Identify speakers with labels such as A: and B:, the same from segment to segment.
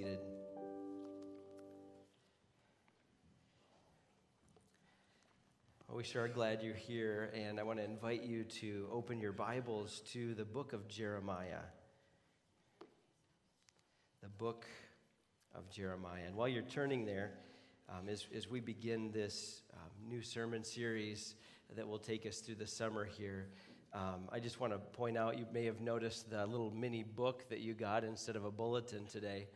A: seated. Well, we sure are glad you're here, and I want to invite you to open your Bibles to the book of Jeremiah. The book of Jeremiah. And while you're turning there, um, as, as we begin this um, new sermon series that will take us through the summer here, um, I just want to point out you may have noticed the little mini book that you got instead of a bulletin today.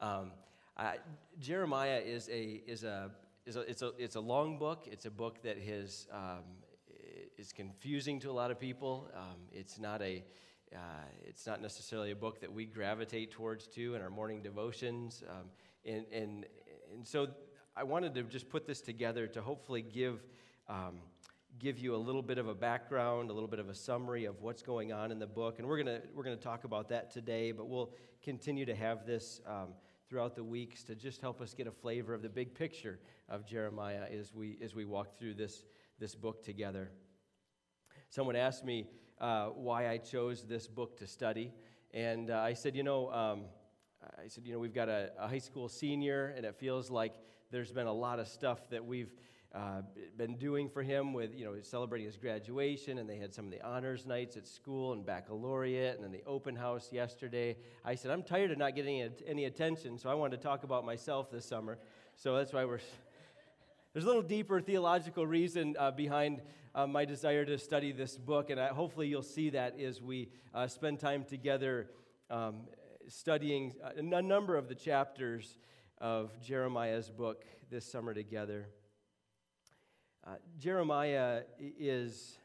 A: Um, I, Jeremiah is a, is, a, is a, it's a, it's a long book. It's a book that has, um, is confusing to a lot of people. Um, it's, not a, uh, it's not necessarily a book that we gravitate towards too in our morning devotions. Um, and, and, and so I wanted to just put this together to hopefully give um, give you a little bit of a background, a little bit of a summary of what's going on in the book. And we're going to we're to talk about that today, but we'll continue to have this um, throughout the weeks to just help us get a flavor of the big picture of Jeremiah as we, as we walk through this, this book together. Someone asked me uh, why I chose this book to study. And uh, I said, you know, um, I said, you know, we've got a, a high school senior, and it feels like there's been a lot of stuff that we've uh, been doing for him with, you know, celebrating his graduation, and they had some of the honors nights at school and baccalaureate, and then the open house yesterday. I said, I'm tired of not getting any, attention, so I wanted to talk about myself this summer. So that's why we're. There's a little deeper theological reason uh, behind uh, my desire to study this book, and I, hopefully you'll see that as we uh, spend time together um, studying uh, a number of the chapters of Jeremiah's book this summer together. Uh, Jeremiah is,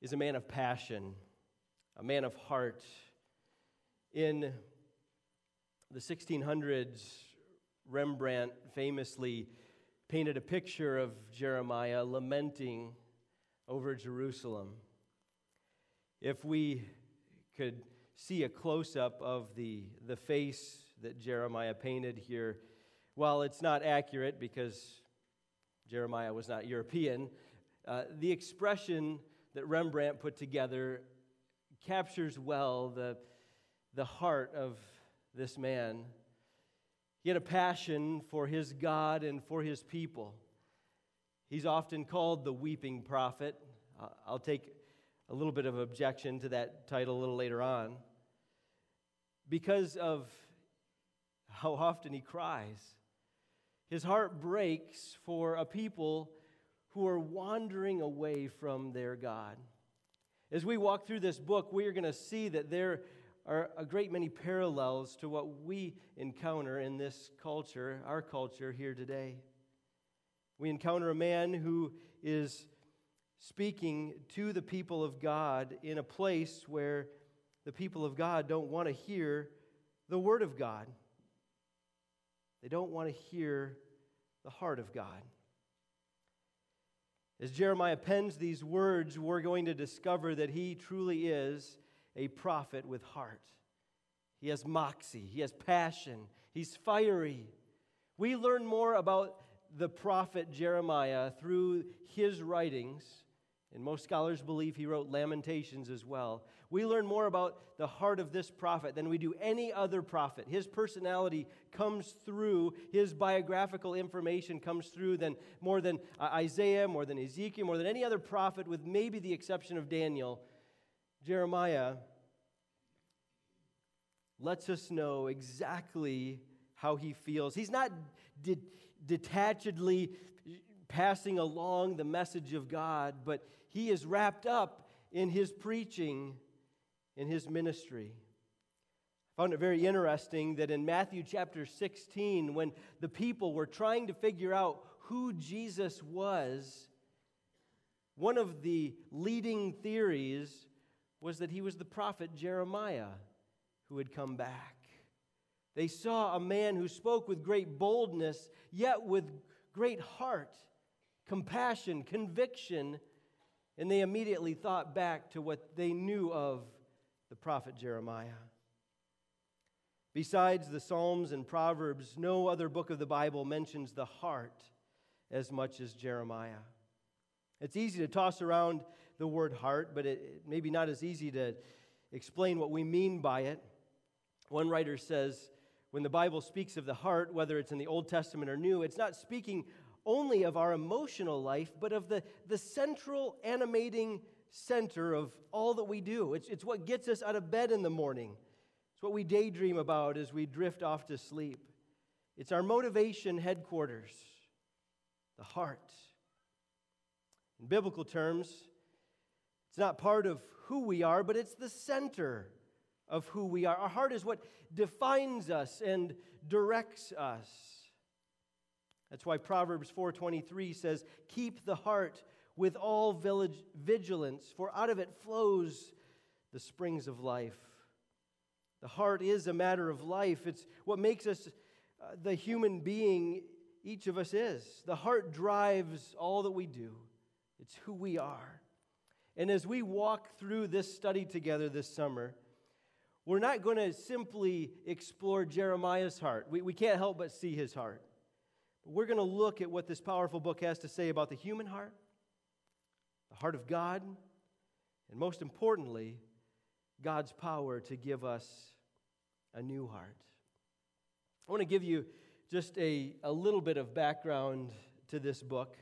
A: is a man of passion, a man of heart. In the 1600s, Rembrandt famously painted a picture of Jeremiah lamenting over Jerusalem. If we could see a close up of the, the face that Jeremiah painted here, while it's not accurate because Jeremiah was not European. Uh, the expression that Rembrandt put together captures well the, the heart of this man. He had a passion for his God and for his people. He's often called the weeping prophet. I'll take a little bit of objection to that title a little later on because of how often he cries. His heart breaks for a people who are wandering away from their God. As we walk through this book, we are going to see that there are a great many parallels to what we encounter in this culture, our culture here today. We encounter a man who is speaking to the people of God in a place where the people of God don't want to hear the Word of God. They don't want to hear the heart of God. As Jeremiah pens these words, we're going to discover that he truly is a prophet with heart. He has moxie, he has passion, he's fiery. We learn more about the prophet Jeremiah through his writings and most scholars believe he wrote Lamentations as well. We learn more about the heart of this prophet than we do any other prophet. His personality comes through, his biographical information comes through than more than uh, Isaiah, more than Ezekiel, more than any other prophet, with maybe the exception of Daniel. Jeremiah lets us know exactly how he feels. He's not de- detachedly passing along the message of God, but he is wrapped up in his preaching, in his ministry. I found it very interesting that in Matthew chapter 16, when the people were trying to figure out who Jesus was, one of the leading theories was that he was the prophet Jeremiah who had come back. They saw a man who spoke with great boldness, yet with great heart, compassion, conviction, and they immediately thought back to what they knew of the prophet Jeremiah. Besides the Psalms and Proverbs, no other book of the Bible mentions the heart as much as Jeremiah. It's easy to toss around the word heart, but it maybe not as easy to explain what we mean by it. One writer says when the Bible speaks of the heart, whether it's in the Old Testament or New, it's not speaking only of our emotional life, but of the, the central animating center of all that we do. It's, it's what gets us out of bed in the morning, it's what we daydream about as we drift off to sleep. It's our motivation headquarters, the heart. In biblical terms, it's not part of who we are, but it's the center of who we are. Our heart is what defines us and directs us. That's why Proverbs 4:23 says, "Keep the heart with all vigilance, for out of it flows the springs of life." The heart is a matter of life. It's what makes us uh, the human being each of us is. The heart drives all that we do. It's who we are. And as we walk through this study together this summer, we're not going to simply explore Jeremiah's heart. We, we can't help but see his heart. We're going to look at what this powerful book has to say about the human heart, the heart of God, and most importantly, God's power to give us a new heart. I want to give you just a, a little bit of background to this book.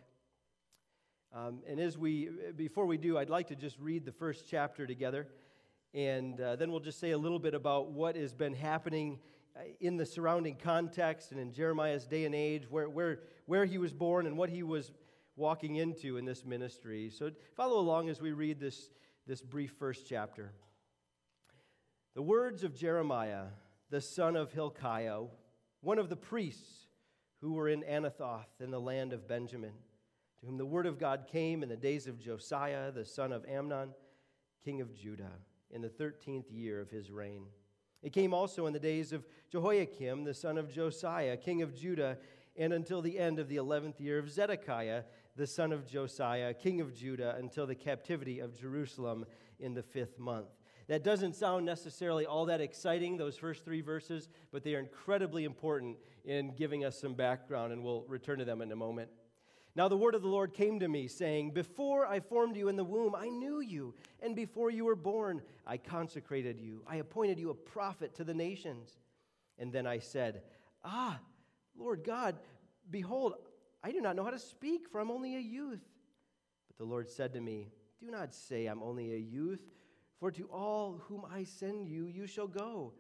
A: Um, and as we, before we do, I'd like to just read the first chapter together. And uh, then we'll just say a little bit about what has been happening Uh, in the surrounding context and in Jeremiah's day and age, where, where, where he was born and what he was walking into in this ministry. So follow along as we read this, this brief first chapter. The words of Jeremiah, the son of Hilkiah, one of the priests who were in Anathoth in the land of Benjamin to whom the word of God came in the days of Josiah, the son of Amon, king of Judah, in the 13th year of his reign. It came also in the days of Jehoiakim, the son of Josiah, king of Judah, and until the end of the 11th year of Zedekiah, the son of Josiah, king of Judah, until the captivity of Jerusalem in the fifth month. That doesn't sound necessarily all that exciting, those first three verses, but they are incredibly important in giving us some background, and we'll return to them in a moment. Now the word of the Lord came to me, saying, Before I formed you in the womb, I knew you, and before you were born, I consecrated you. I appointed you a prophet to the nations. And then I said, Ah, Lord God, behold, I do not know how to speak, for I'm only a youth. But the Lord said to me, Do not say I'm only a youth, for to all whom I send you, you shall go.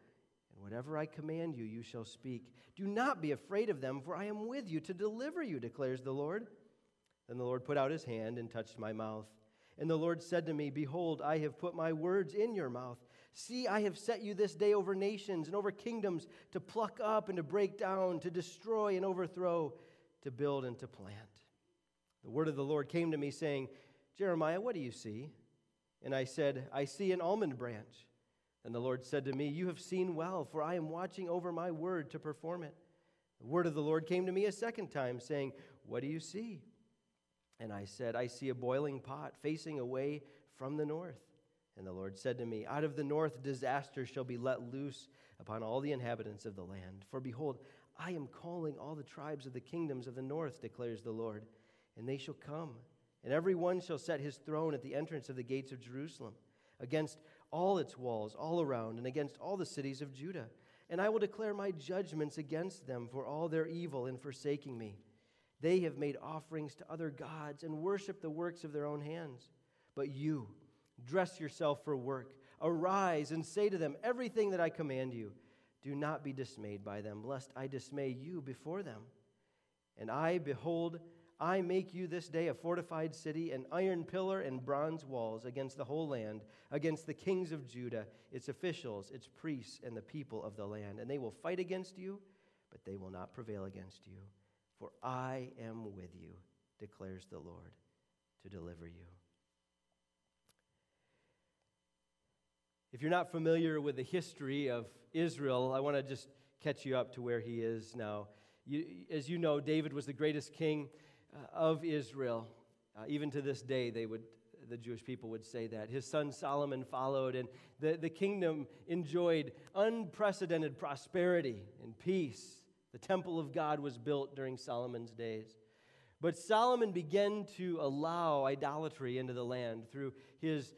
A: And whatever I command you, you shall speak. Do not be afraid of them, for I am with you to deliver you, declares the Lord. Then the Lord put out his hand and touched my mouth. And the Lord said to me, Behold, I have put my words in your mouth. See, I have set you this day over nations and over kingdoms to pluck up and to break down, to destroy and overthrow, to build and to plant. The word of the Lord came to me, saying, Jeremiah, what do you see? And I said, I see an almond branch. And the Lord said to me, You have seen well, for I am watching over my word to perform it. The word of the Lord came to me a second time, saying, What do you see? And I said, I see a boiling pot facing away from the north. And the Lord said to me, Out of the north disaster shall be let loose upon all the inhabitants of the land. For behold, I am calling all the tribes of the kingdoms of the north, declares the Lord, and they shall come. And every one shall set his throne at the entrance of the gates of Jerusalem, against all its walls, all around, and against all the cities of Judah. And I will declare my judgments against them for all their evil in forsaking me. They have made offerings to other gods and worship the works of their own hands. But you, dress yourself for work. Arise and say to them everything that I command you. Do not be dismayed by them, lest I dismay you before them. And I, behold, I make you this day a fortified city, an iron pillar and bronze walls against the whole land, against the kings of Judah, its officials, its priests, and the people of the land. And they will fight against you, but they will not prevail against you. For I am with you, declares the Lord, to deliver you. If you're not familiar with the history of Israel, I want to just catch you up to where he is now. You, as you know, David was the greatest king uh, of Israel. Uh, even to this day, they would, the Jewish people would say that. His son Solomon followed, and the, the kingdom enjoyed unprecedented prosperity and peace. The temple of God was built during Solomon's days. But Solomon began to allow idolatry into the land through his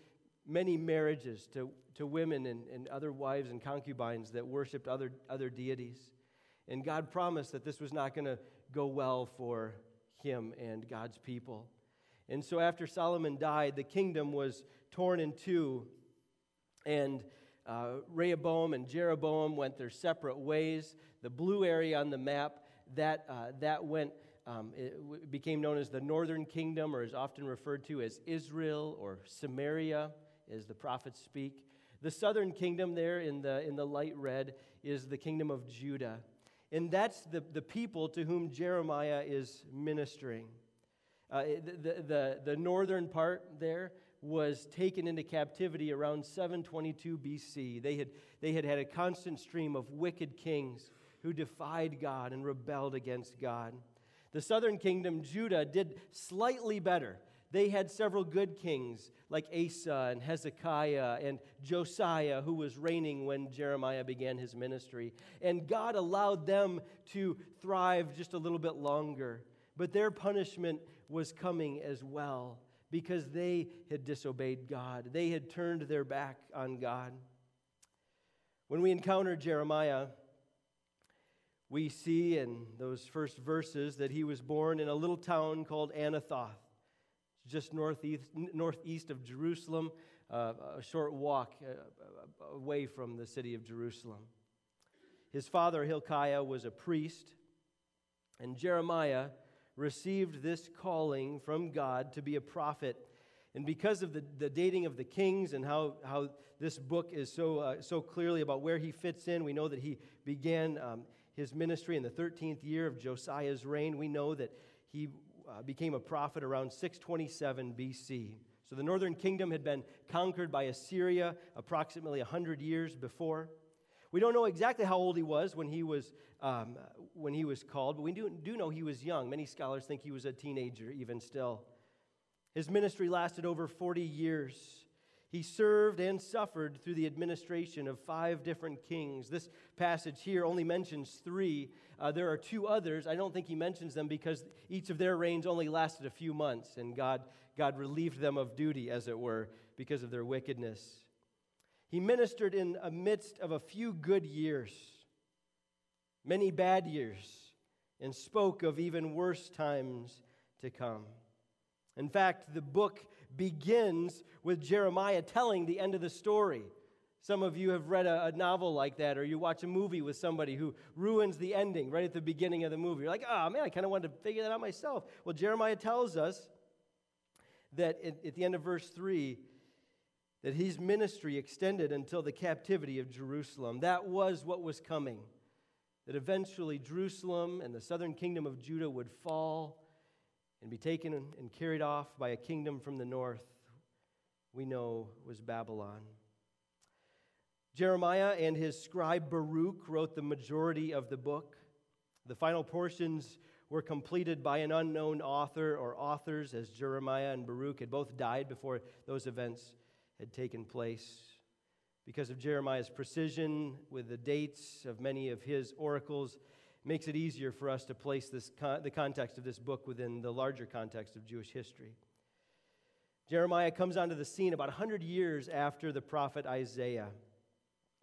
A: many marriages to, to women and, and other wives and concubines that worshiped other, other deities. And God promised that this was not going to go well for him and God's people. And so after Solomon died, the kingdom was torn in two. And uh, Rehoboam and Jeroboam went their separate ways. The blue area on the map, that, uh, that went, um, it became known as the northern kingdom, or is often referred to as Israel or Samaria, as the prophets speak. The southern kingdom, there in the, in the light red, is the kingdom of Judah. And that's the, the people to whom Jeremiah is ministering. Uh, the, the, the northern part there was taken into captivity around 722 BC. They had, they had had a constant stream of wicked kings who defied God and rebelled against God. The southern kingdom, Judah, did slightly better. They had several good kings like Asa and Hezekiah and Josiah, who was reigning when Jeremiah began his ministry. And God allowed them to thrive just a little bit longer. But their punishment was coming as well because they had disobeyed God. They had turned their back on God. When we encounter Jeremiah, we see in those first verses that he was born in a little town called Anathoth, just northeast, northeast of Jerusalem, uh, a short walk uh, away from the city of Jerusalem. His father, Hilkiah, was a priest, and Jeremiah received this calling from God to be a prophet. And because of the, the dating of the kings and how, how this book is so, uh, so clearly about where he fits in, we know that he began um, his ministry in the 13th year of Josiah's reign. We know that he uh, became a prophet around 627 BC. So the northern kingdom had been conquered by Assyria approximately 100 years before. We don't know exactly how old he was when he was, um, when he was called, but we do, do know he was young. Many scholars think he was a teenager, even still. His ministry lasted over 40 years. He served and suffered through the administration of five different kings. This passage here only mentions three. Uh, there are two others. I don't think he mentions them because each of their reigns only lasted a few months, and God, God relieved them of duty, as it were, because of their wickedness. He ministered in the midst of a few good years, many bad years, and spoke of even worse times to come. In fact, the book begins with Jeremiah telling the end of the story. Some of you have read a, a, novel like that, or you watch a movie with somebody who ruins the ending right at the beginning of the movie. You're like, oh man, I kind of wanted to figure that out myself. Well, Jeremiah tells us that at, at the end of verse 3 that his ministry extended until the captivity of Jerusalem. That was what was coming. That eventually Jerusalem and the southern kingdom of Judah would fall and be taken and carried off by a kingdom from the north we know was Babylon. Jeremiah and his scribe Baruch wrote the majority of the book. The final portions were completed by an unknown author or authors, as Jeremiah and Baruch had both died before those events had taken place. Because of Jeremiah's precision with the dates of many of his oracles, makes it easier for us to place this con- the context of this book within the larger context of Jewish history. Jeremiah comes onto the scene about 100 years after the prophet Isaiah.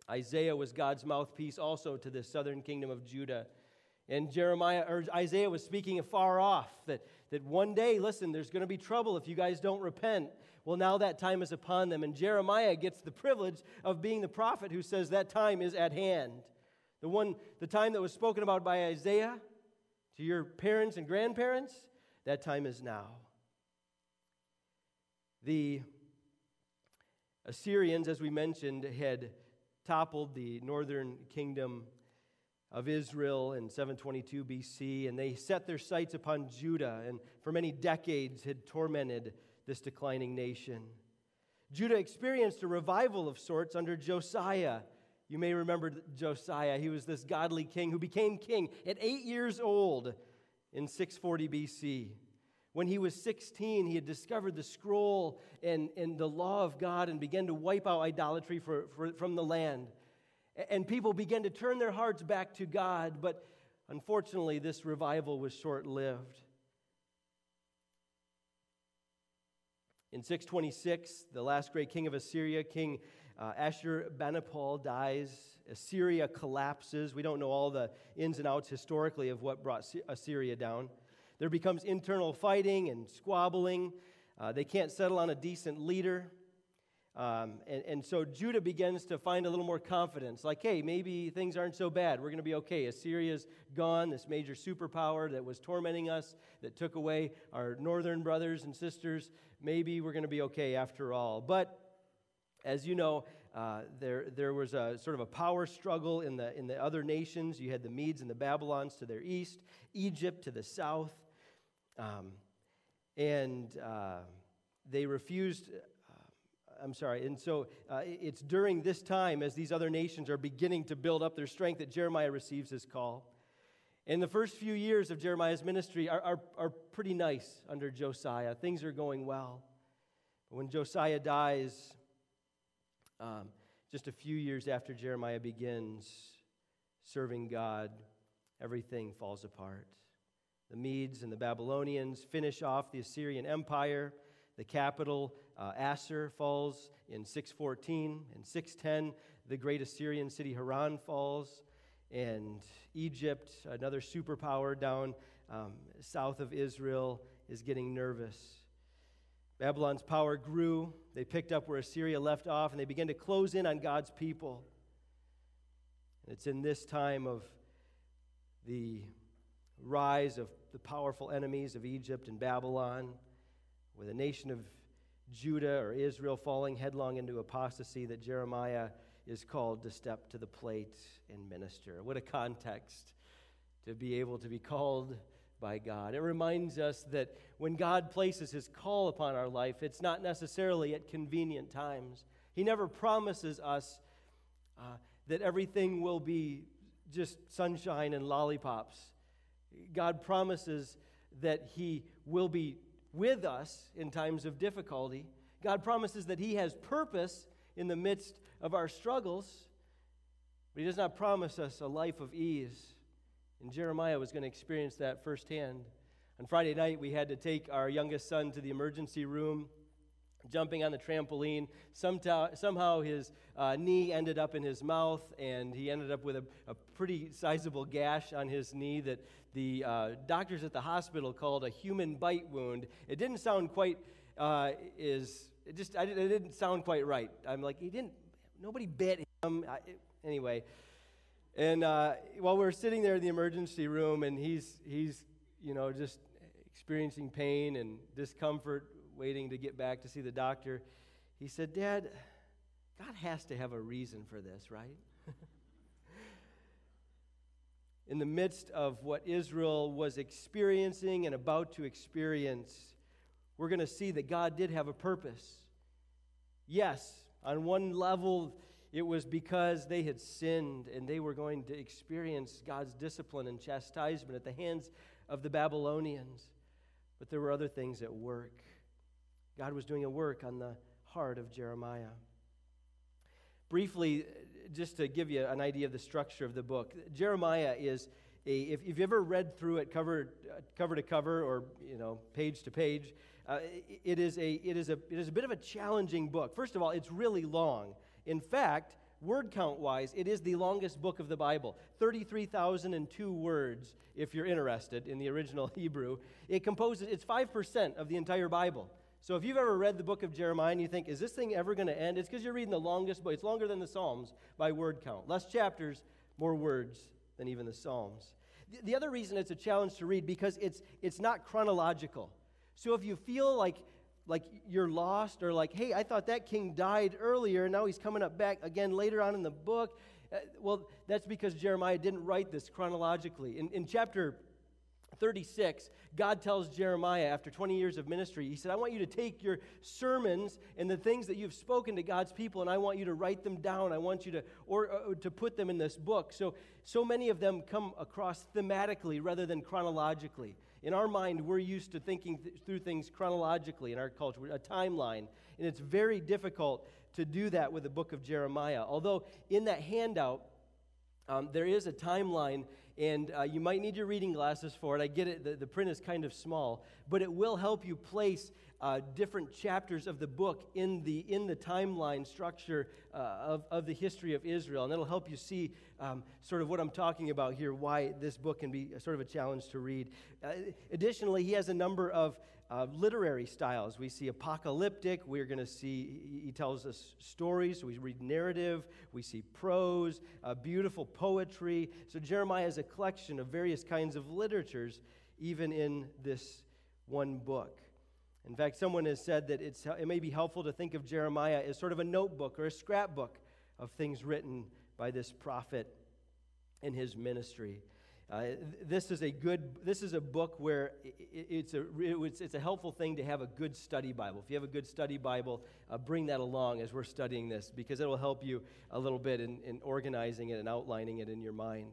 A: Isaiah was God's mouthpiece also to the southern kingdom of Judah. And Jeremiah or Isaiah was speaking afar off that, that one day, listen, there's going to be trouble if you guys don't repent. Well, now that time is upon them. And Jeremiah gets the privilege of being the prophet who says that time is at hand. The one, the time that was spoken about by Isaiah to your parents and grandparents, that time is now. The Assyrians, as we mentioned, had toppled the northern kingdom of Israel in 722 BC, and they set their sights upon Judah, and for many decades had tormented this declining nation. Judah experienced a revival of sorts under Josiah you may remember Josiah. He was this godly king who became king at eight years old in 640 BC. When he was 16, he had discovered the scroll and, and the law of God and began to wipe out idolatry for, for, from the land. And people began to turn their hearts back to God, but unfortunately, this revival was short lived. In 626, the last great king of Assyria, King uh, Ashurbanipal dies Assyria collapses. We don't know all the ins and outs historically of what brought Assyria down. There becomes internal fighting and squabbling. Uh, they can't settle on a decent leader. Um, and, and so Judah begins to find a little more confidence like, hey, maybe things aren't so bad. We're going to be okay. Assyria's gone, this major superpower that was tormenting us, that took away our northern brothers and sisters. Maybe we're going to be okay after all. But as you know, uh, there, there was a sort of a power struggle in the, in the other nations. You had the Medes and the Babylons to their east, Egypt to the south. Um, and uh, they refused I'm sorry. And so uh, it's during this time, as these other nations are beginning to build up their strength, that Jeremiah receives his call. And the first few years of Jeremiah's ministry are, are, are pretty nice under Josiah. Things are going well. But when Josiah dies, um, just a few years after Jeremiah begins serving God, everything falls apart. The Medes and the Babylonians finish off the Assyrian Empire. The capital uh, Assur falls in 614. In 610, the great Assyrian city Haran falls. And Egypt, another superpower down um, south of Israel, is getting nervous. Babylon's power grew. They picked up where Assyria left off, and they began to close in on God's people. And it's in this time of the rise of the powerful enemies of Egypt and Babylon, where the nation of Judah or Israel falling headlong into apostasy that Jeremiah is called to step to the plate and minister. What a context to be able to be called by God. It reminds us that when God places his call upon our life, it's not necessarily at convenient times. He never promises us uh, that everything will be just sunshine and lollipops. God promises that he will be with us in times of difficulty. God promises that He has purpose in the midst of our struggles, but He does not promise us a life of ease. And Jeremiah was going to experience that firsthand. On Friday night, we had to take our youngest son to the emergency room jumping on the trampoline. Somehow, somehow his uh, knee ended up in his mouth, and he ended up with a, a pretty sizable gash on his knee that the uh, doctors at the hospital called a human bite wound. It didn't sound quite uh, is it just I, it didn't sound quite right. I'm like he didn't. Nobody bit him. I, anyway, and uh, while we are sitting there in the emergency room, and he's he's you know just experiencing pain and discomfort waiting to get back to see the doctor, he said, Dad, God has to have a reason for this, right? in the midst of what Israel was experiencing and about to experience, we're going to see that God did have a purpose. Yes, on one level, it was because they had sinned and they were going to experience God's discipline and chastisement at the hands of the Babylonians. But there were other things at work. God was doing a work on the heart of Jeremiah. Briefly, just to give you an idea of the structure of the book, Jeremiah is a, if, you've ever read through it cover, cover to cover or, you know, page to page, uh, it, is a, it, is a, it is a bit of a challenging book. First of all, it's really long. In fact, word count wise, it is the longest book of the Bible 33,002 words, if you're interested in the original Hebrew. It composes, it's 5% of the entire Bible. So if you've ever read the book of Jeremiah and you think, is this thing ever going to end? It's because you're reading the longest book. It's longer than the Psalms by word count. Less chapters, more words than even the Psalms. The, the other reason it's a challenge to read because it's it's not chronological. So if you feel like like you're lost or like, hey, I thought that king died earlier, and now he's coming up back again later on in the book. Uh, well, that's because Jeremiah didn't write this chronologically. In, in chapter 36, God tells Jeremiah after 20 years of ministry, He said, I want you to take your sermons and the things that you've spoken to God's people, and I want you to write them down. I want you to, or, or to put them in this book. So, so many of them come across thematically rather than chronologically. In our mind, we're used to thinking th- through things chronologically in our culture, a timeline. And it's very difficult to do that with the book of Jeremiah. Although, in that handout, um, there is a timeline and uh, you might need your reading glasses for it. I get it, the, the print is kind of small, but it will help you place uh, different chapters of the book in the, in the timeline structure uh, of, of the history of Israel. And it'll help you see um, sort of what I'm talking about here, why this book can be sort of a challenge to read. Uh, additionally, he has a number of uh, literary styles. We see apocalyptic, we're going to see, he tells us stories, so we read narrative, we see prose, uh, beautiful poetry. So Jeremiah is a collection of various kinds of literatures, even in this one book. In fact, someone has said that it's, it may be helpful to think of Jeremiah as sort of a notebook or a scrapbook of things written by this prophet in his ministry. Uh, this is a good this is a book where it's a it's, a helpful thing to have a good study bible if you have a good study bible uh, bring that along as we're studying this because it'll help you a little bit in, in organizing it and outlining it in your mind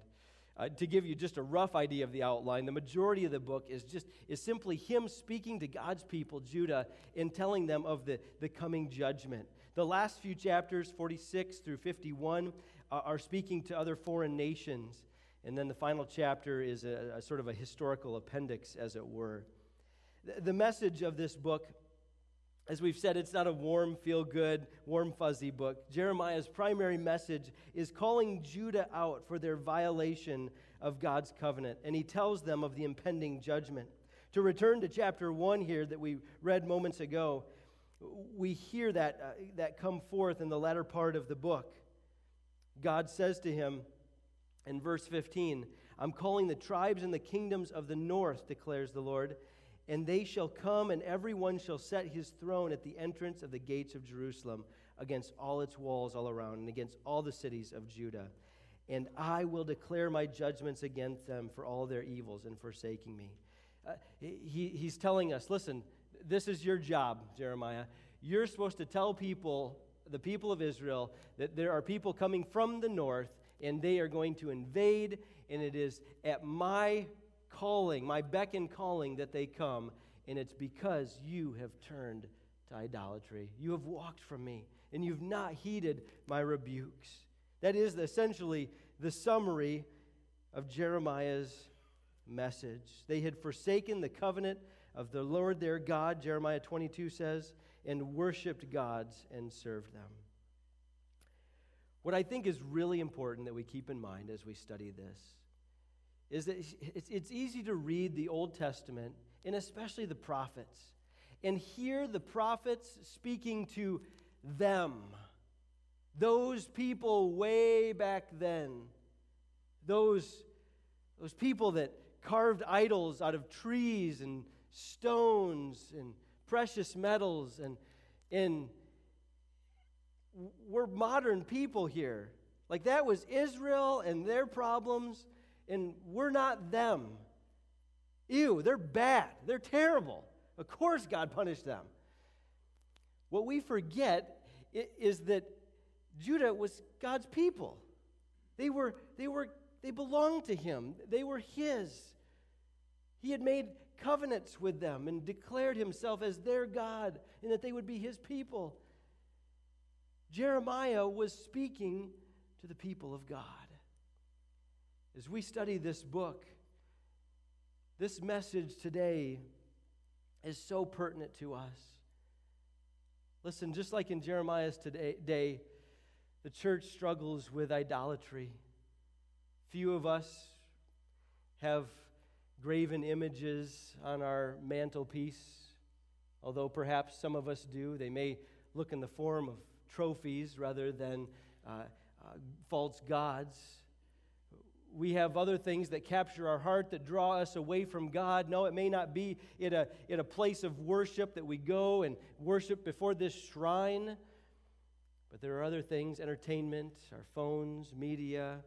A: uh, to give you just a rough idea of the outline, the majority of the book is just is simply him speaking to God's people, Judah, and telling them of the, the coming judgment. The last few chapters, 46 through 51, uh, are speaking to other foreign nations. And then the final chapter is a, a sort of a historical appendix, as it were. The, the message of this book as we've said, it's not a warm, feel good, warm, fuzzy book. Jeremiah's primary message is calling Judah out for their violation of God's covenant, and he tells them of the impending judgment. To return to chapter 1 here that we read moments ago, we hear that, uh, that come forth in the latter part of the book. God says to him in verse 15, I'm calling the tribes and the kingdoms of the north, declares the Lord and they shall come, and every one shall set his throne at the entrance of the gates of Jerusalem, against all its walls all around, and against all the cities of Judah. And I will declare my judgments against them for all their evils and forsaking me. Uh, he, he's telling us listen, this is your job, Jeremiah. You're supposed to tell people, the people of Israel, that there are people coming from the north, and they are going to invade, and it is at my calling, my beck and calling that they come, and it's because you have turned to idolatry. You have walked from me, and you've not heeded my rebukes. That is essentially the summary of Jeremiah's message. They had forsaken the covenant of the Lord their God, Jeremiah 22 says, and worshiped gods and served them. What I think is really important that we keep in mind as we study this is that it's, easy to read the Old Testament, and especially the prophets, and hear the prophets speaking to them, those people way back then, those, those people that carved idols out of trees and stones and precious metals and, and we're modern people here. Like that was Israel and their problems and we're not them. Ew, they're bad. They're terrible. Of course, God punished them. What we forget is that Judah was God's people. They were, they were, they belonged to him. They were his. He had made covenants with them and declared himself as their God and that they would be his people. Jeremiah was speaking to the people of God. As we study this book, this message today is so pertinent to us. Listen, just like in Jeremiah's today, day, the church struggles with idolatry. Few of us have graven images on our mantelpiece, although perhaps some of us do. They may look in the form of trophies rather than uh, uh, false gods we have other things that capture our heart that draw us away from God. No, it may not be in a, in a place of worship that we go and worship before this shrine, but there are other things entertainment, our phones, media,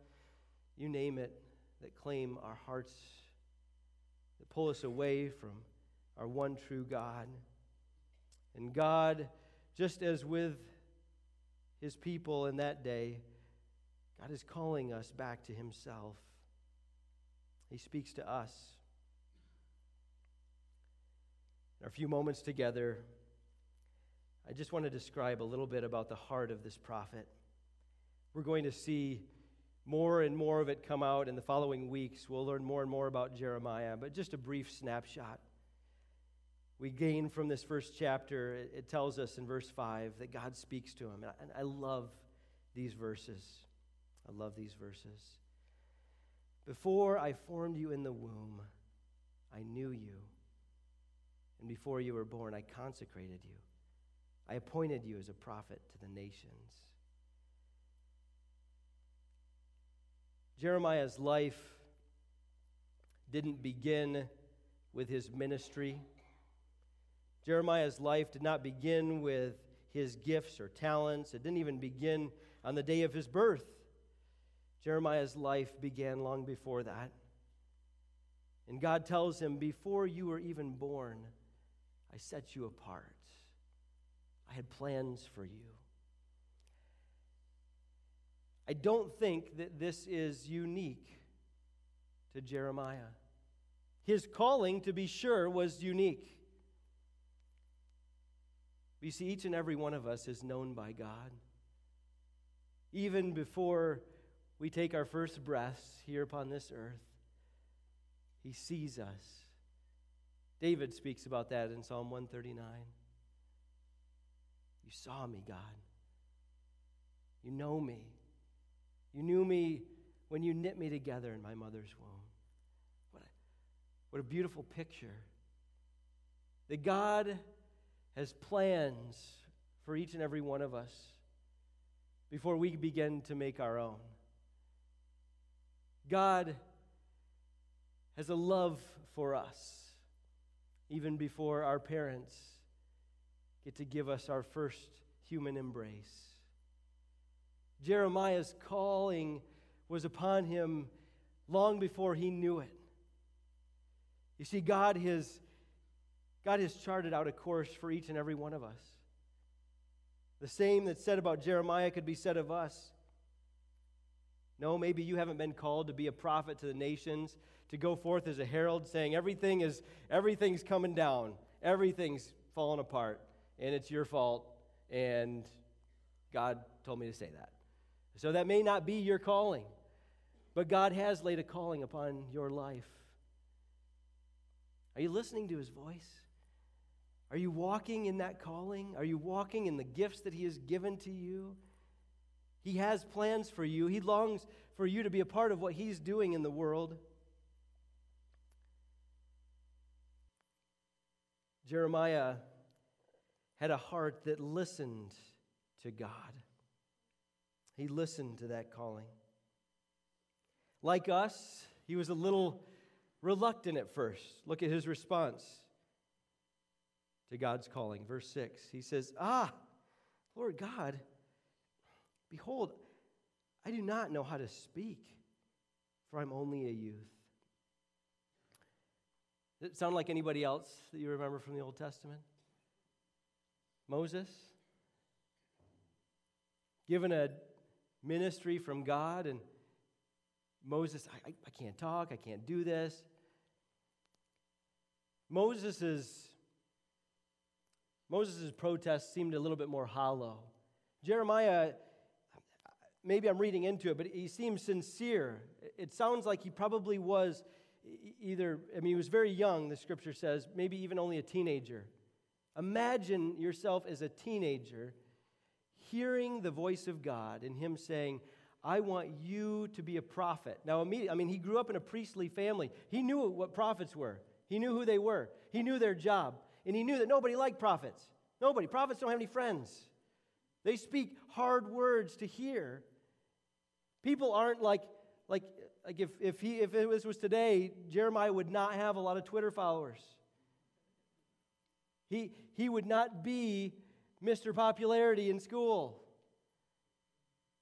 A: you name it, that claim our hearts, that pull us away from our one true God. And God, just as with his people in that day, God is calling us back to Himself. He speaks to us. In our few moments together, I just want to describe a little bit about the heart of this prophet. We're going to see more and more of it come out in the following weeks. We'll learn more and more about Jeremiah, but just a brief snapshot. We gain from this first chapter, it tells us in verse 5 that God speaks to him. And I love these verses. I love these verses. Before I formed you in the womb, I knew you. And before you were born, I consecrated you. I appointed you as a prophet to the nations. Jeremiah's life didn't begin with his ministry. Jeremiah's life did not begin with his gifts or talents. It didn't even begin on the day of his birth. Jeremiah's life began long before that. And God tells him, Before you were even born, I set you apart. I had plans for you. I don't think that this is unique to Jeremiah. His calling, to be sure, was unique. You see, each and every one of us is known by God. Even before we take our first breaths here upon this earth, He sees us. David speaks about that in Psalm 139. You saw me, God. You know me. You knew me when you knit me together in my mother's womb. What a, what a beautiful picture. That God has plans for each and every one of us before we begin to make our own. God has a love for us even before our parents get to give us our first human embrace. Jeremiah's calling was upon him long before he knew it. You see, God has, God has charted out a course for each and every one of us. The same that's said about Jeremiah could be said of us. No, maybe you haven't been called to be a prophet to the nations, to go forth as a herald saying everything is everything's coming down, everything's falling apart, and it's your fault, and God told me to say that. So that may not be your calling, but God has laid a calling upon your life. Are you listening to his voice? Are you walking in that calling? Are you walking in the gifts that he has given to you? He has plans for you. He longs for you to be a part of what he's doing in the world. Jeremiah had a heart that listened to God. He listened to that calling. Like us, he was a little reluctant at first. Look at his response to God's calling. Verse 6. He says, Ah, Lord God, behold, I do not know how to speak, for I'm only a youth. Does it sound like anybody else that you remember from the Old Testament? Moses? Given a ministry from God, and Moses, I, I, I can't talk, I can't do this. Moses's Moses' protest seemed a little bit more hollow. Jeremiah, maybe I'm reading into it, but he seems sincere. It sounds like he probably was either, I mean, he was very young, the scripture says, maybe even only a teenager. Imagine yourself as a teenager hearing the voice of God and Him saying, I want you to be a prophet. Now, immediately, I mean, he grew up in a priestly family. He knew what prophets were, he knew who they were, he knew their job, and he knew that nobody liked prophets. Nobody. Prophets don't have any friends. They speak hard words to hear. People aren't like, like, like if, if, he, if this was today, Jeremiah would not have a lot of Twitter followers. He, he would not be Mr. Popularity in school.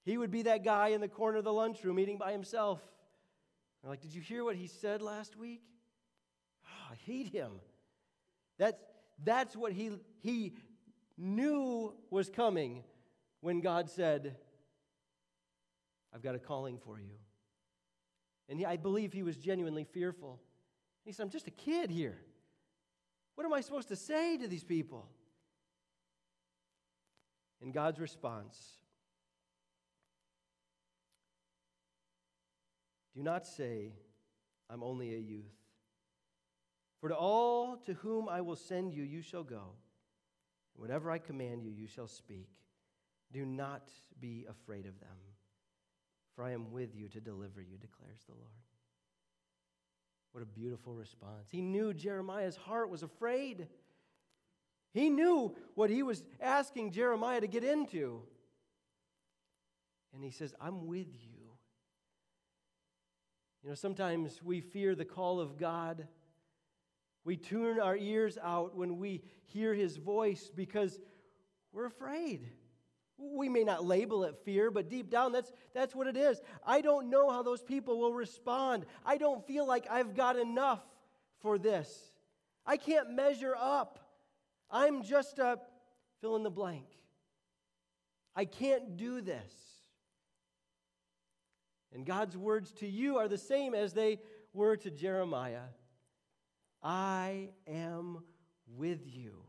A: He would be that guy in the corner of the lunchroom eating by himself. Like, Did you hear what he said last week? Oh, I hate him. That's, that's what he, he knew was coming when God said, I've got a calling for you. And he, I believe he was genuinely fearful. He said, I'm just a kid here. What am I supposed to say to these people? And God's response Do not say, I'm only a youth. For to all to whom I will send you, you shall go. Whatever I command you, you shall speak. Do not be afraid of them, for I am with you to deliver you, declares the Lord. What a beautiful response. He knew Jeremiah's heart was afraid. He knew what he was asking Jeremiah to get into. And he says, I'm with you. You know, sometimes we fear the call of God. We tune our ears out when we hear his voice because we're afraid. We may not label it fear, but deep down, that's, that's what it is. I don't know how those people will respond. I don't feel like I've got enough for this. I can't measure up. I'm just a fill in the blank. I can't do this. And God's words to you are the same as they were to Jeremiah I am with you.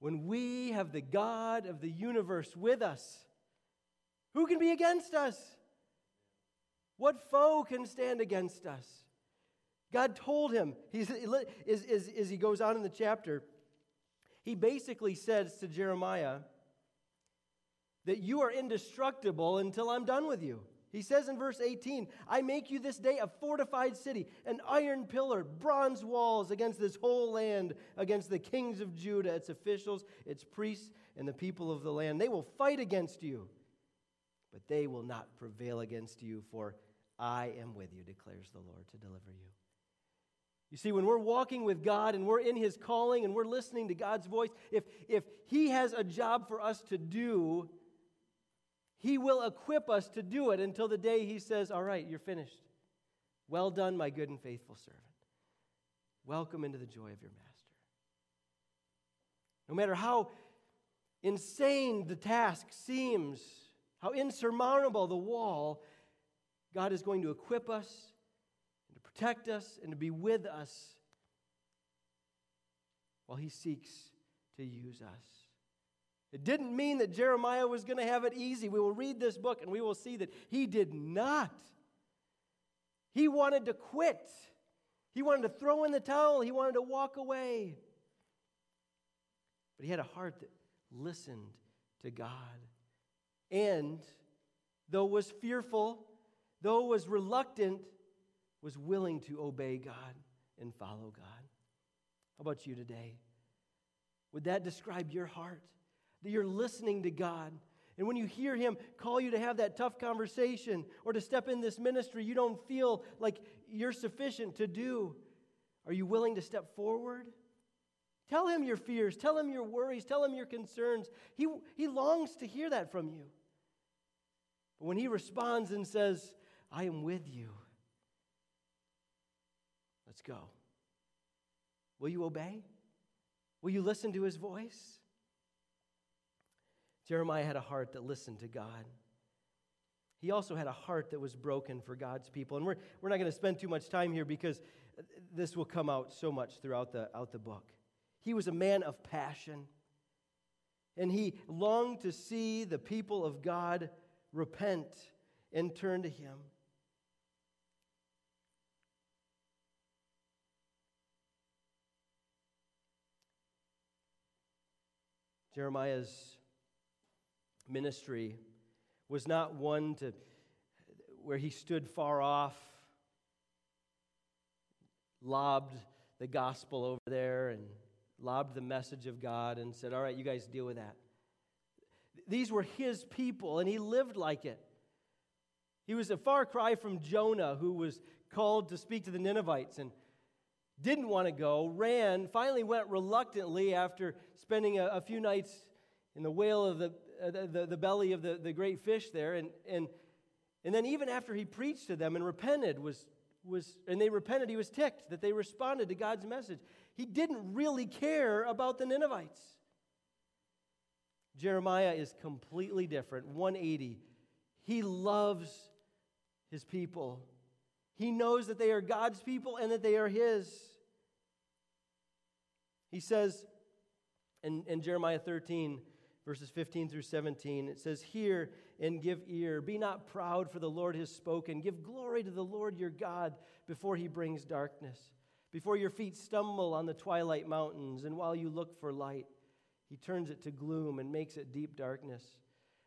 A: When we have the God of the universe with us, who can be against us? What foe can stand against us? God told him, he's, as, as, as he goes on in the chapter, he basically says to Jeremiah, that you are indestructible until I'm done with you. He says in verse 18, I make you this day a fortified city, an iron pillar, bronze walls against this whole land, against the kings of Judah, its officials, its priests, and the people of the land. They will fight against you, but they will not prevail against you, for I am with you, declares the Lord, to deliver you. You see, when we're walking with God and we're in His calling and we're listening to God's voice, if, if He has a job for us to do, he will equip us to do it until the day He says, All right, you're finished. Well done, my good and faithful servant. Welcome into the joy of your master. No matter how insane the task seems, how insurmountable the wall, God is going to equip us and to protect us and to be with us while He seeks to use us. It didn't mean that Jeremiah was going to have it easy. We will read this book and we will see that he did not. He wanted to quit, he wanted to throw in the towel, he wanted to walk away. But he had a heart that listened to God. And though was fearful, though was reluctant, was willing to obey God and follow God. How about you today? Would that describe your heart? That you're listening to God. And when you hear Him call you to have that tough conversation or to step in this ministry you don't feel like you're sufficient to do, are you willing to step forward? Tell Him your fears, tell Him your worries, tell Him your concerns. He, he longs to hear that from you. But when He responds and says, I am with you, let's go. Will you obey? Will you listen to His voice? Jeremiah had a heart that listened to God. He also had a heart that was broken for God's people. And we're, we're not going to spend too much time here because this will come out so much throughout the, out the book. He was a man of passion, and he longed to see the people of God repent and turn to him. Jeremiah's ministry was not one to where he stood far off, lobbed the gospel over there and lobbed the message of God and said, All right, you guys deal with that. These were his people, and he lived like it. He was a far cry from Jonah, who was called to speak to the Ninevites and didn't want to go, ran, finally went reluctantly after spending a, a few nights in the whale of the uh, the, the belly of the, the great fish there. And, and, and then even after he preached to them and repented, was, was, and they repented, he was ticked that they responded to God's message. He didn't really care about the Ninevites. Jeremiah is completely different, 180. He loves his people. He knows that they are God's people and that they are his. He says in, in Jeremiah 13, verses 15 through 17. It says, Hear and give ear. Be not proud, for the Lord has spoken. Give glory to the Lord your God before he brings darkness, before your feet stumble on the twilight mountains, and while you look for light, he turns it to gloom and makes it deep darkness.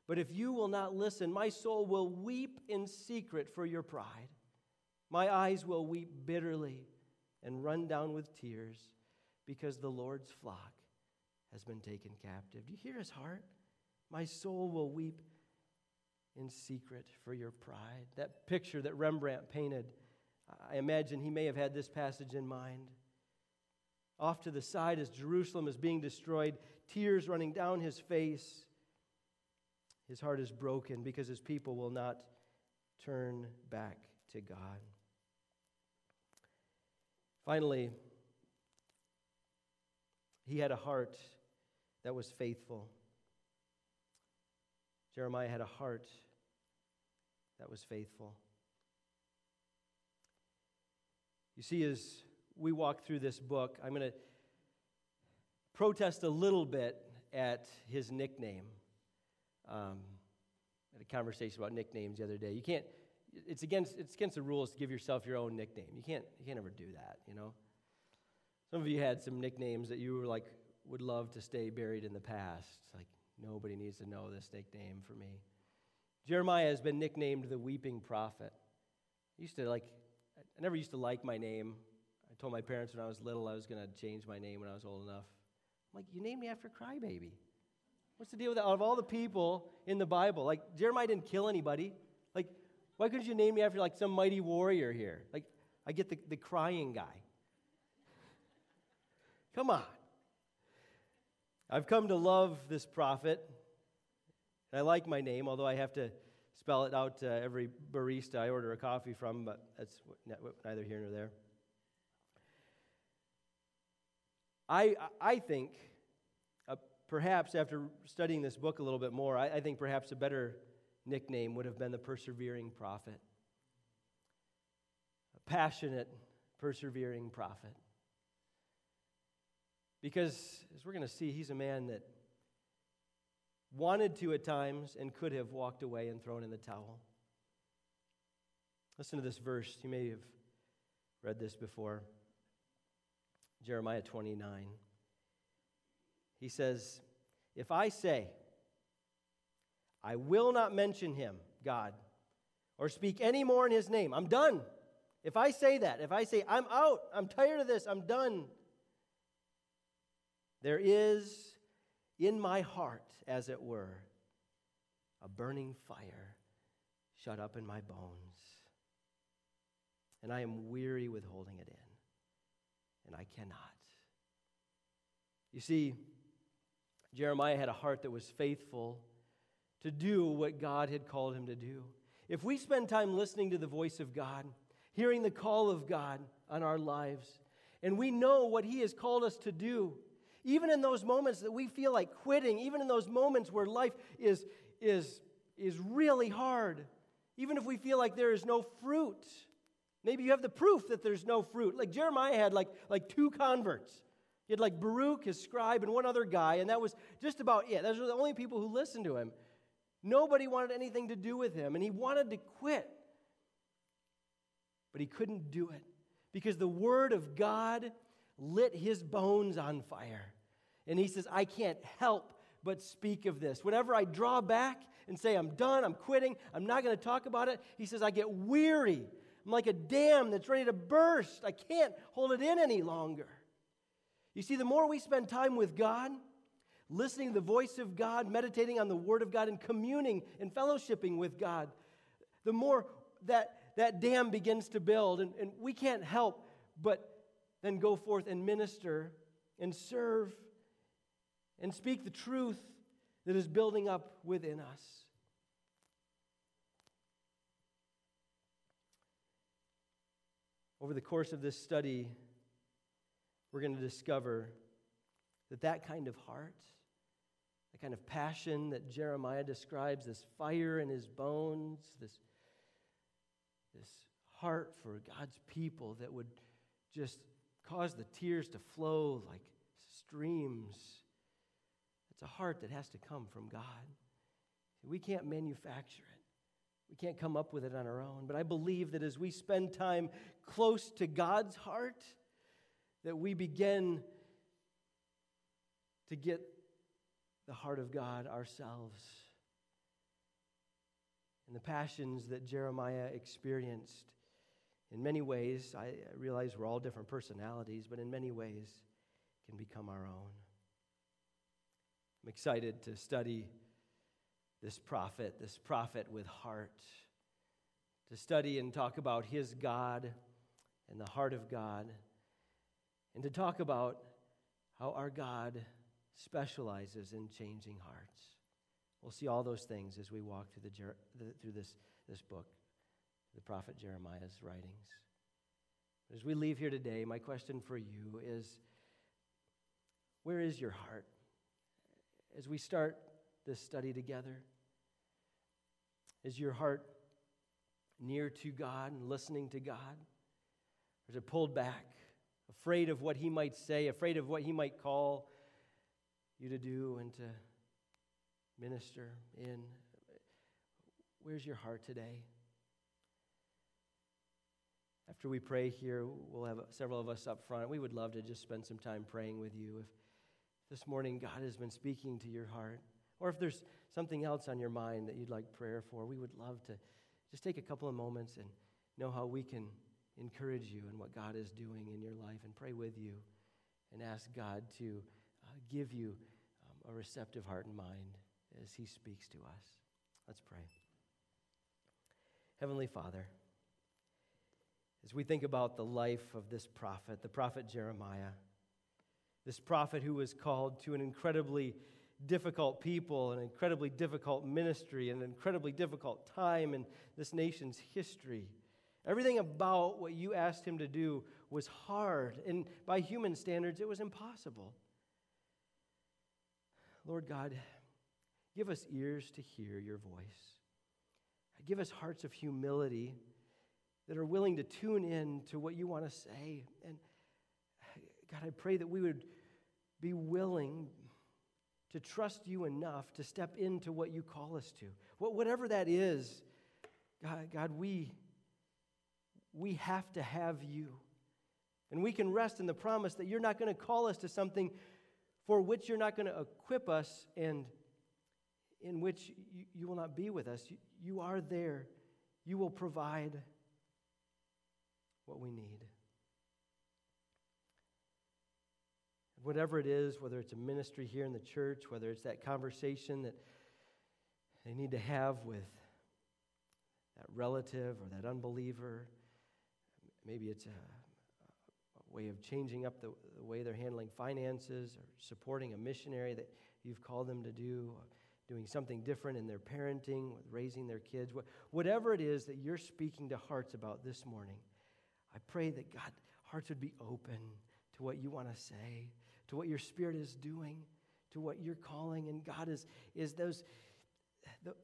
A: But if you will not listen, my soul will weep in secret for your pride. My eyes will weep bitterly and run down with tears because the Lord's flock has been taken captive. Do you hear his heart? My soul will weep in secret for your pride. That picture that Rembrandt painted, I imagine he may have had this passage in mind. Off to the side, as Jerusalem is being destroyed, tears running down his face. His heart is broken because his people will not turn back to God. Finally, he had a heart that was faithful. Jeremiah had a heart that was faithful. You see, as we walk through this book, I'm going to protest a little bit at his nickname. Um, I had a conversation about nicknames the other day. You can't, it's against, it's against the rules to give yourself your own nickname. You can't, you can't ever do that, you know? Some of you had some nicknames that you were like, would love to stay buried in the past. Like, nobody needs to know this nickname for me. Jeremiah has been nicknamed the weeping prophet. I used to like, I never used to like my name. I told my parents when I was little I was going to change my name when I was old enough. I'm like, you named me after Crybaby. What's the deal with that? Out of all the people in the Bible, like Jeremiah didn't kill anybody. Like, why couldn't you name me after like some mighty warrior here? Like, I get the, the crying guy. Come on. I've come to love this prophet. and I like my name, although I have to spell it out to every barista I order a coffee from, but that's neither here nor there. I, I think uh, perhaps after studying this book a little bit more, I, I think perhaps a better nickname would have been the persevering prophet. A passionate, persevering prophet. Because, as we're going to see, he's a man that wanted to at times and could have walked away and thrown in the towel. Listen to this verse. You may have read this before Jeremiah 29. He says, If I say, I will not mention him, God, or speak any more in his name, I'm done. If I say that, if I say, I'm out, I'm tired of this, I'm done, there is in my heart, as it were, a burning fire shut up in my bones. And I am weary with holding it in, and I cannot. You see, Jeremiah had a heart that was faithful to do what God had called him to do. If we spend time listening to the voice of God, hearing the call of God on our lives, and we know what He has called us to do, even in those moments that we feel like quitting, even in those moments where life is, is, is really hard, even if we feel like there is no fruit, maybe you have the proof that there's no fruit. Like Jeremiah had like, like two converts. He had like Baruch, his scribe, and one other guy, and that was just about it. Those were the only people who listened to him. Nobody wanted anything to do with him, and he wanted to quit. But he couldn't do it because the word of God lit his bones on fire. And he says, I can't help but speak of this. Whenever I draw back and say, I'm done, I'm quitting, I'm not going to talk about it, he says, I get weary. I'm like a dam that's ready to burst. I can't hold it in any longer. You see, the more we spend time with God, listening to the voice of God, meditating on the Word of God, and communing and fellowshipping with God, the more that, that dam begins to build. And, and we can't help but then go forth and minister and serve and speak the truth that is building up within us. Over the course of this study, we're going to discover that that kind of heart, the kind of passion that Jeremiah describes, this fire in his bones, this, this heart for God's people that would just cause the tears to flow like streams. It's a heart that has to come from God. We can't manufacture it. We can't come up with it on our own. But I believe that as we spend time close to God's heart, that we begin to get the heart of God ourselves. And the passions that Jeremiah experienced, in many ways, I realize we're all different personalities, but in many ways can become our own. I'm excited to study this prophet, this prophet with heart, to study and talk about his God and the heart of God, and to talk about how our God specializes in changing hearts. We'll see all those things as we walk through, the, through this, this book, the prophet Jeremiah's writings. As we leave here today, my question for you is where is your heart? As we start this study together, is your heart near to God and listening to God? Or is it pulled back, afraid of what He might say, afraid of what He might call you to do and to minister in? Where's your heart today? After we pray here, we'll have several of us up front. We would love to just spend some time praying with you. If this morning God has been speaking to your heart, or if there's something else on your mind that you'd like prayer for, we would love to just take a couple of moments and know how we can encourage you and what God is doing in your life and pray with you and ask God to uh, give you um, a receptive heart and mind as He speaks to us. Let's pray. Heavenly Father, as we think about the life of this prophet, the prophet Jeremiah, this prophet who was called to an incredibly difficult people, an incredibly difficult ministry, an incredibly difficult time in this nation's history. Everything about what you asked him to do was hard, and by human standards, it was impossible. Lord God, give us ears to hear your voice. Give us hearts of humility that are willing to tune in to what you want to say. And God, I pray that we would be willing to trust you enough to step into what you call us to. Whatever that is, God, God we, we have to have you. And we can rest in the promise that you're not going to call us to something for which you're not going to equip us and in which you, you will not be with us. You, you are there. You will provide what we need. whatever it is, whether it's a ministry here in the church, whether it's that conversation that they need to have with that relative or that unbeliever, maybe it's a, a way of changing up the, the, way they're handling finances or supporting a missionary that you've called them to do, doing something different in their parenting, with raising their kids, whatever it is that you're speaking to hearts about this morning, I pray that God, hearts would be open to what you want to say to what your spirit is doing, to what you're calling. And God is, is those,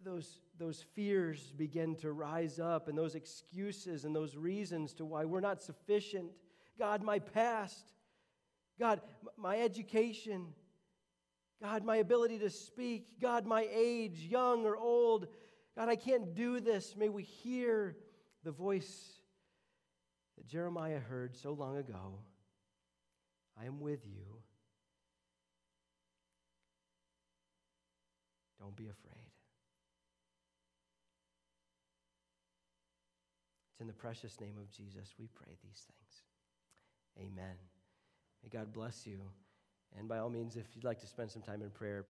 A: those, those fears begin to rise up and those excuses and those reasons to why we're not sufficient. God, my past. God, my education. God, my ability to speak. God, my age, young or old. God, I can't do this. May we hear the voice Jeremiah heard so long ago. I am with you. Don't be afraid. It's in the precious name of Jesus we pray these things. Amen. May God bless you. And by all means, if you'd like to spend some time in prayer,